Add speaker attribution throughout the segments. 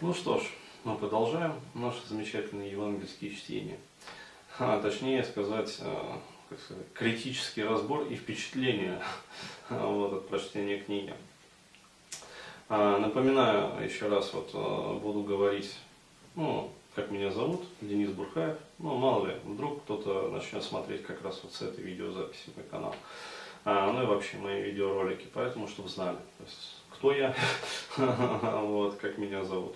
Speaker 1: Ну что ж, мы продолжаем наши замечательные евангельские чтения. А, точнее сказать, э, как сказать, критический разбор и впечатление вот, от прочтения книги. А, напоминаю еще раз, вот э, буду говорить, ну, как меня зовут, Денис Бурхаев. Ну, мало ли, вдруг кто-то начнет смотреть как раз вот с этой видеозаписи мой канал. А, ну и вообще мои видеоролики, поэтому, чтобы знали, есть, кто я, вот, как меня зовут.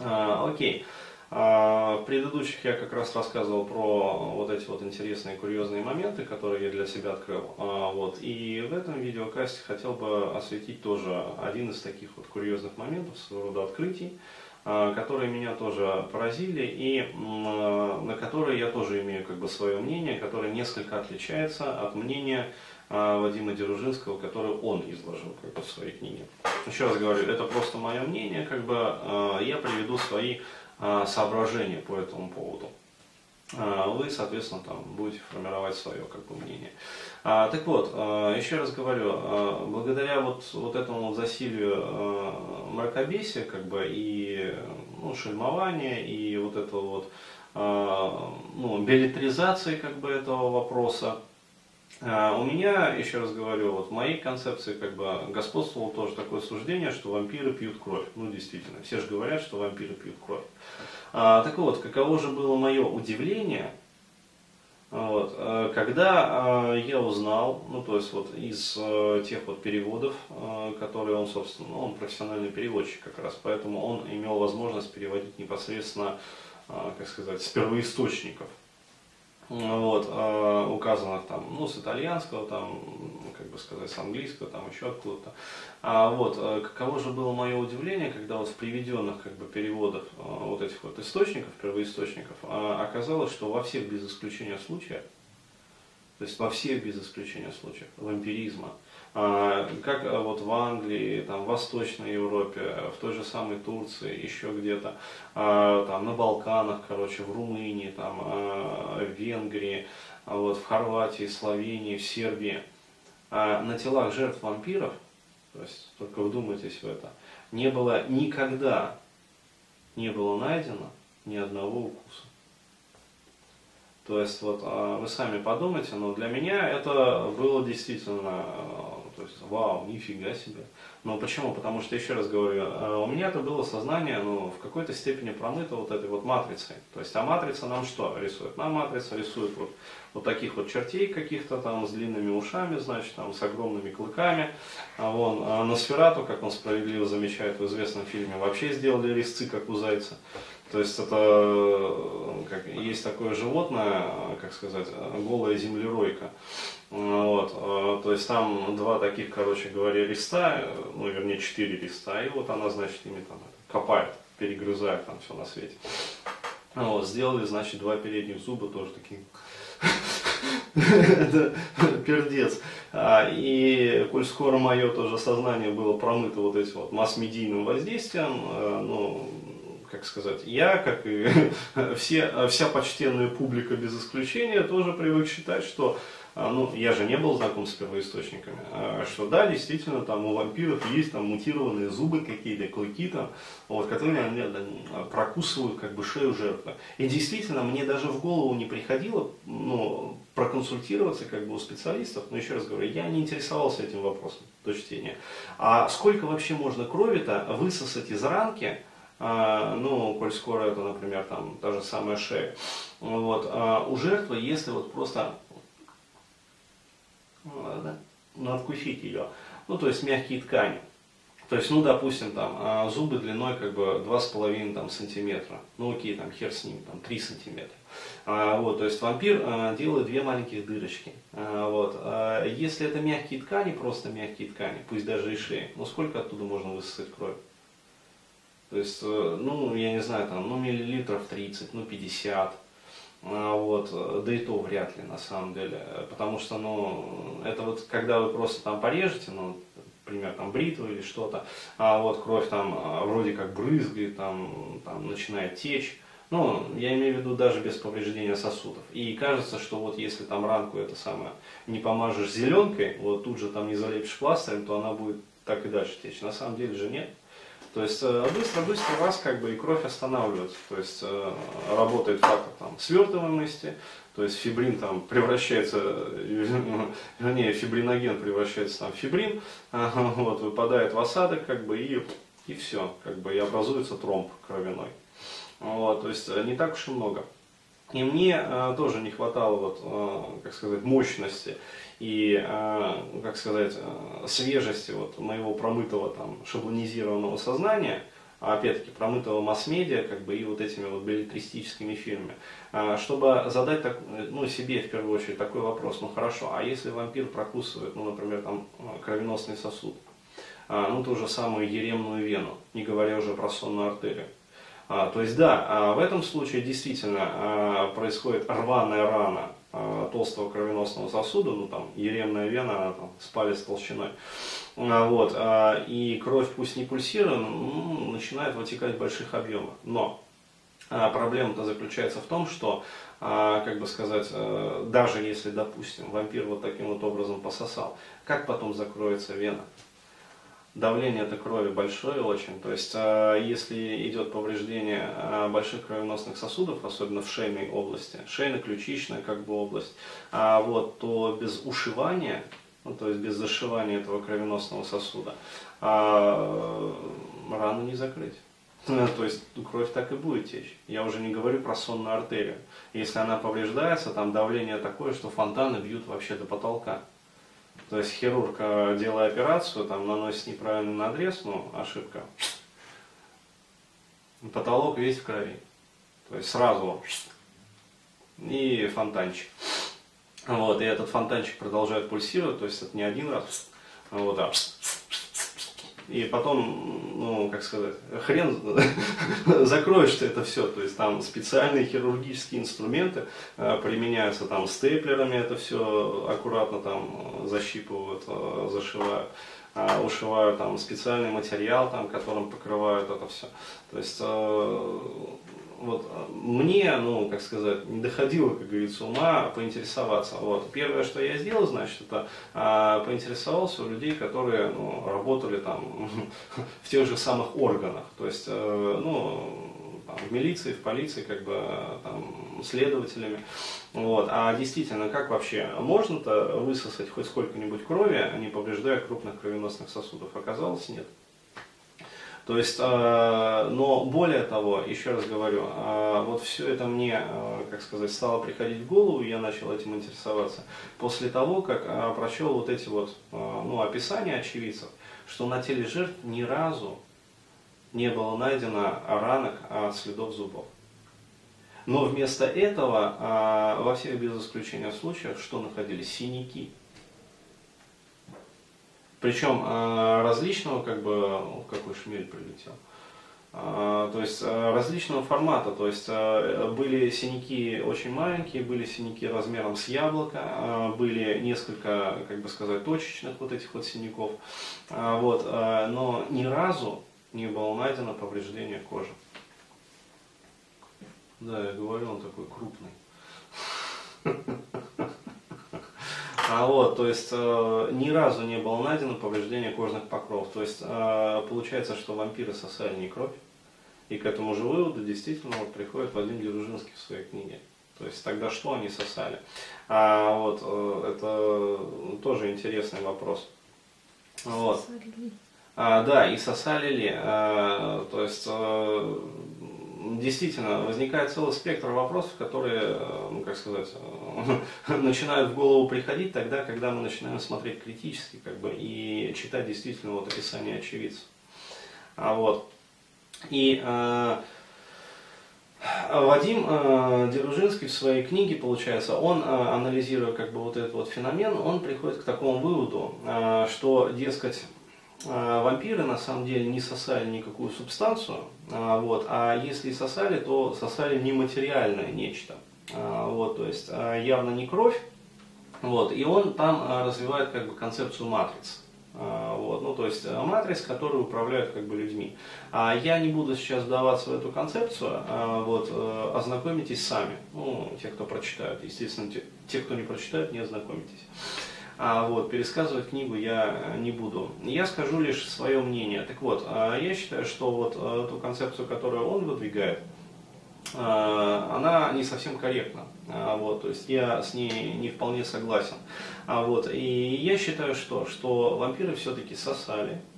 Speaker 1: А, окей. А, в предыдущих я как раз рассказывал про вот эти вот интересные курьезные моменты, которые я для себя открыл. А, вот. И в этом видеокасте хотел бы осветить тоже один из таких вот курьезных моментов, своего рода открытий, которые меня тоже поразили и на которые я тоже имею как бы свое мнение, которое несколько отличается от мнения Вадима Деружинского, который он изложил как бы, в своей книге. Еще раз говорю, это просто мое мнение, как бы я приведу свои соображения по этому поводу. Вы, соответственно, там будете формировать свое как бы, мнение. А, так вот, еще раз говорю, благодаря вот, вот этому засилию мракобесия, как бы, и ну, шельмования, и вот этого вот ну, билетризации как бы, этого вопроса, а, у меня, еще раз говорю, вот в моей концепции как бы господствовало тоже такое суждение, что вампиры пьют кровь. Ну, действительно, все же говорят, что вампиры пьют кровь. А, так вот, каково же было мое удивление, вот, а, когда а, я узнал, ну, то есть вот из тех вот переводов, которые он, собственно, он профессиональный переводчик как раз, поэтому он имел возможность переводить непосредственно, как сказать, с первоисточников. Вот, э, указанных там, ну, с итальянского, там, бы сказать, с английского, там, еще откуда-то. А, вот, э, каково же было мое удивление, когда вот в приведенных, как бы, переводах э, вот этих вот источников, первоисточников, э, оказалось, что во всех без исключения случаях, то есть во всех без исключения случаях вампиризма, а, как э, вот в Англии, там, в Восточной Европе, в той же самой Турции, еще где-то, а, там, на Балканах, короче, в Румынии, там, а, в Венгрии, вот, в Хорватии, Словении, в Сербии, на телах жертв вампиров, то есть только вдумайтесь в это, не было никогда, не было найдено ни одного укуса. То есть вот вы сами подумайте, но для меня это было действительно то есть, вау, нифига себе. Но почему? Потому что, еще раз говорю, э, у меня это было сознание, ну, в какой-то степени промыто вот этой вот матрицей. То есть, а матрица нам что рисует? Нам матрица рисует вот, вот таких вот чертей каких-то там с длинными ушами, значит, там с огромными клыками. А вон, а на сферату, как он справедливо замечает в известном фильме, вообще сделали резцы, как у зайца. То есть это э, как, есть такое животное, как сказать, голая землеройка. Вот, э, то есть там два таких, короче говоря, листа, ну, вернее, четыре листа, и вот она, значит, ими там копает, перегрызает там все на свете. Вот, сделали, значит, два передних зуба тоже такие пердец. А, и коль скоро мое тоже сознание было промыто вот этим вот масс-медийным воздействием, э, ну, как сказать, я, как и все, вся почтенная публика без исключения, тоже привык считать, что а, ну, я же не был знаком с первоисточниками, а, что да, действительно, там у вампиров есть там мутированные зубы какие-то, клыки там, вот, которые они прокусывают как бы шею жертвы. И действительно, мне даже в голову не приходило, ну, проконсультироваться как бы у специалистов, но еще раз говорю, я не интересовался этим вопросом до чтения. А сколько вообще можно крови-то высосать из ранки, ну, коль скоро это, например, там, та же самая шея, вот, а у жертвы, если вот просто да, надкусить ее. Ну, то есть мягкие ткани. То есть, ну, допустим, там, а, зубы длиной как бы 2,5 там, сантиметра. Ну, окей, там, хер с ним, там, 3 сантиметра. А, вот, то есть, вампир а, делает две маленьких дырочки. А, вот. А, если это мягкие ткани, просто мягкие ткани, пусть даже и шеи, ну, сколько оттуда можно высосать кровь? То есть, э, ну, я не знаю, там, ну, миллилитров 30, ну, 50, а, вот, да и то вряд ли на самом деле, потому что, ну, это вот когда вы просто там порежете, ну, например, там бритву или что-то, а вот кровь там а, вроде как брызгает, там, там начинает течь, ну, я имею в виду даже без повреждения сосудов. И кажется, что вот если там ранку это самое не помажешь зеленкой, вот тут же там не залепишь пластырем, то она будет так и дальше течь. На самом деле же нет. То есть быстро-быстро раз как бы и кровь останавливается. То есть работает фактор там свертываемости, то есть фибрин там превращается, вернее фибриноген превращается там в фибрин, вот, выпадает в осадок как бы и, и все, как бы и образуется тромб кровяной. Вот, то есть не так уж и много. И мне э, тоже не хватало, вот, э, как сказать, мощности и, э, как сказать, э, свежести вот, моего промытого, там, шаблонизированного сознания, а опять-таки промытого масс-медиа, как бы и вот этими вот билетристическими фильмами, чтобы задать так, ну, себе в первую очередь такой вопрос, ну хорошо, а если вампир прокусывает, ну, например, там, кровеносный сосуд, ну, ту же самую еремную вену, не говоря уже про сонную артерию, а, то есть да, а в этом случае действительно а, происходит рваная рана толстого кровеносного сосуда, ну там еремная вена, она там с толщиной. Вот, и кровь пусть не пульсирует, ну, начинает вытекать в больших объемах. Но проблема-то заключается в том, что, как бы сказать, даже если, допустим, вампир вот таким вот образом пососал, как потом закроется вена? Давление этой крови большое очень. То есть, а, если идет повреждение а, больших кровеносных сосудов, особенно в шейной области, шейно-ключичная как бы область, а, вот, то без ушивания, ну, то есть без зашивания этого кровеносного сосуда, рану не закрыть. То есть кровь так и будет течь. Я уже не говорю про сонную артерию. Если она повреждается, там давление такое, что фонтаны бьют вообще до потолка. То есть хирург, э, делая операцию, там наносит неправильный надрез, ну, ошибка. Потолок весь в крови. То есть сразу и фонтанчик. Вот, и этот фонтанчик продолжает пульсировать, то есть это не один раз, а вот так. И потом, ну, как сказать, хрен закроешь ты это все. То есть там специальные хирургические инструменты э, применяются, там степлерами это все аккуратно там защипывают, э, зашивают. А, ушивают там специальный материал, там, которым покрывают это все. То есть э, вот мне, ну, как сказать, не доходило, как говорится, ума поинтересоваться. Вот. Первое, что я сделал, значит, это а, поинтересовался у людей, которые ну, работали там в тех же самых органах. То есть, э, ну, там, в милиции, в полиции, как бы там, следователями. Вот. А действительно, как вообще можно-то высосать хоть сколько-нибудь крови, не повреждая крупных кровеносных сосудов? Оказалось, нет. То есть, э, но более того, еще раз говорю, э, вот все это мне, э, как сказать, стало приходить в голову, и я начал этим интересоваться после того, как прочел вот эти вот, ну, описания очевидцев, что на теле жертв ни разу не было найдено ранок от следов зубов. Но вместо этого во всех без исключения случаях что находились? Синяки. Причем э, различного, как бы, какой шмель прилетел. Э, то есть э, различного формата, то есть были синяки очень маленькие, были синяки размером с яблоко, были несколько, как бы сказать, точечных вот этих вот синяков, вот, но ни разу не было найдено повреждение кожи. Да, я говорю, он такой крупный. А вот, то есть э, ни разу не было найдено повреждение кожных покров. То есть э, получается, что вампиры сосали не кровь. И к этому же выводу действительно вот, приходит Вадим Деружинский в своей книге. То есть тогда что они сосали? А, вот, э, это тоже интересный вопрос. Вот. А, да, и сосали ли. А, то есть э, действительно возникает целый спектр вопросов, которые, э, ну как сказать, э, начинают в голову приходить тогда, когда мы начинаем смотреть критически, как бы, и читать действительно вот описание очевидцев. А вот. И э, Вадим э, Деружинский в своей книге, получается, он, э, анализируя как бы вот этот вот феномен, он приходит к такому выводу, э, что, дескать, вампиры на самом деле не сосали никакую субстанцию, а, вот, а если сосали, то сосали нематериальное нечто, а, вот, то есть явно не кровь, вот, и он там развивает как бы концепцию матриц. Вот, ну, то есть матриц, которые управляют как бы людьми. А я не буду сейчас вдаваться в эту концепцию, вот, э, ознакомитесь сами, ну, те, кто прочитают, естественно, те, те, кто не прочитают, не ознакомитесь. А вот, пересказывать книгу я не буду. Я скажу лишь свое мнение. Так вот, а, я считаю, что вот а, ту концепцию, которую он выдвигает, а, она не совсем корректна. Вот, то есть я с ней не вполне согласен. Вот, и я считаю, что, что вампиры все-таки сосали, а,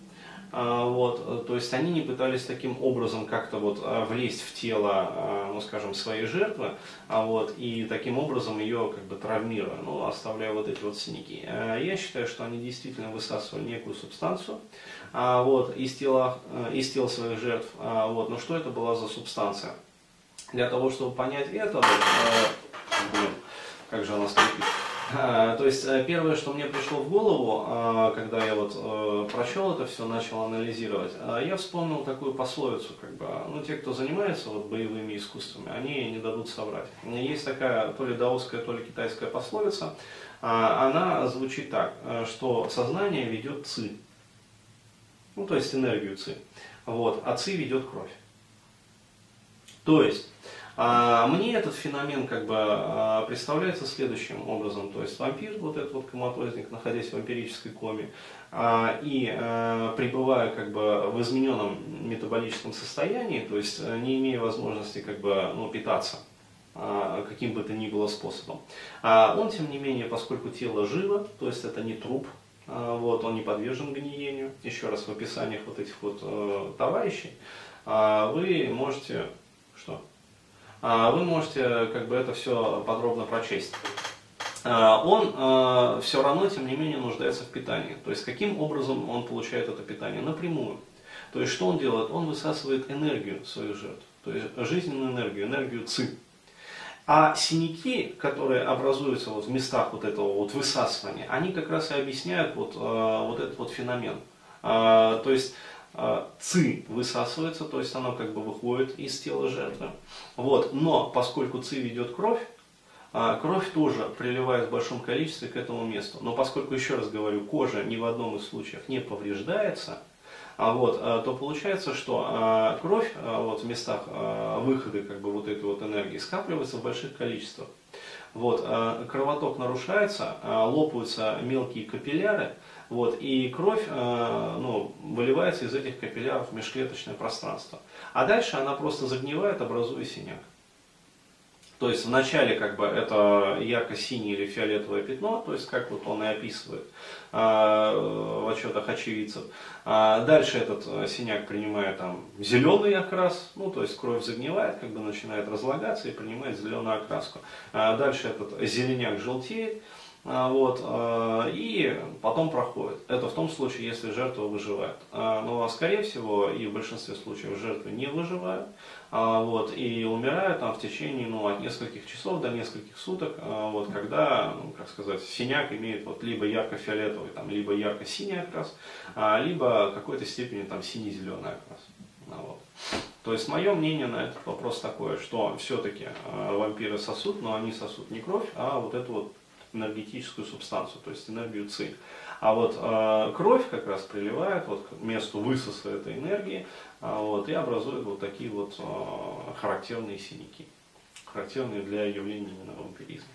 Speaker 1: вот, э, то есть они не пытались таким образом как-то вот э, влезть в тело, э, ну скажем, своей жертвы, а вот, и таким образом ее как бы травмируя, ну, оставляя вот эти вот синяки. Я считаю, что они действительно высасывали некую субстанцию а, вот, из, тела, из тела своих жертв. А, вот, но что это была за субстанция? Для того, чтобы понять это, вот, блин, как же она а, то есть э, первое, что мне пришло в голову, а, когда я вот э, прочел это все, начал анализировать, я вспомнил такую пословицу, как бы, ну те, кто занимается вот боевыми искусствами, они не дадут соврать. Есть такая то ли даосская, то ли китайская пословица, она звучит так, э, что сознание ведет ци, ну то есть энергию ци, вот, а ци ведет кровь. То есть а мне этот феномен как бы а, представляется следующим образом. То есть вампир, вот этот вот коматозник, находясь в вампирической коме, а, и пребывая как бы в измененном метаболическом состоянии, то есть э, не имея возможности как бы ну, питаться каким бы то ни было способом. Он, тем не менее, поскольку тело живо, то есть это не труп, вот, он не подвержен гниению, еще раз в описаниях вот этих вот э, товарищей, вы можете, что? А, вы можете как бы это все подробно прочесть. А, он а, все равно, тем не менее, нуждается в питании. То есть, каким образом он получает это питание? Напрямую. То есть, что он делает? Он высасывает энергию своих жертв. То есть, жизненную энергию, энергию ЦИ. А синяки, которые образуются вот в местах вот этого вот высасывания, они как раз и объясняют вот, вот этот вот феномен. То есть, а, ци высасывается, то есть оно как бы выходит из тела жертвы. Вот. Но поскольку ци ведет кровь, а, кровь тоже приливает в большом количестве к этому месту. Но поскольку, еще раз говорю, кожа ни в одном из случаев не повреждается, а вот, то получается, что кровь вот, в местах выхода как бы, вот этой вот энергии скапливается в больших количествах. Вот, кровоток нарушается, лопаются мелкие капилляры, вот, и кровь э, ну, выливается из этих капилляров в межклеточное пространство. А дальше она просто загнивает, образуя синяк. То есть вначале как бы это ярко-синее или фиолетовое пятно, то есть как вот он и описывает э, в отчетах очевидцев. А дальше этот э, синяк принимает там зеленый окрас, ну то есть кровь загнивает, как бы начинает разлагаться и принимает зеленую окраску. А дальше этот зеленяк желтеет, вот, а, и потом проходит. Это в том случае, если жертва выживает. А, но, скорее всего, и в большинстве случаев жертвы не выживают, вот, и умирают там в течение ну, от нескольких часов до нескольких суток, вот, когда, ну, как сказать, синяк имеет вот, либо ярко-фиолетовый, там, либо ярко-синий окрас, либо в какой-то степени там синий-зеленый окрас. Вот. То есть мое мнение на этот вопрос такое, что все-таки вампиры сосут, но они сосут не кровь, а вот эту вот энергетическую субстанцию, то есть энергию ЦИ. А вот э, кровь как раз приливает вот, к месту высоса этой энергии э, вот, и образует вот такие вот э, характерные синяки, характерные для явления именно вампиризма.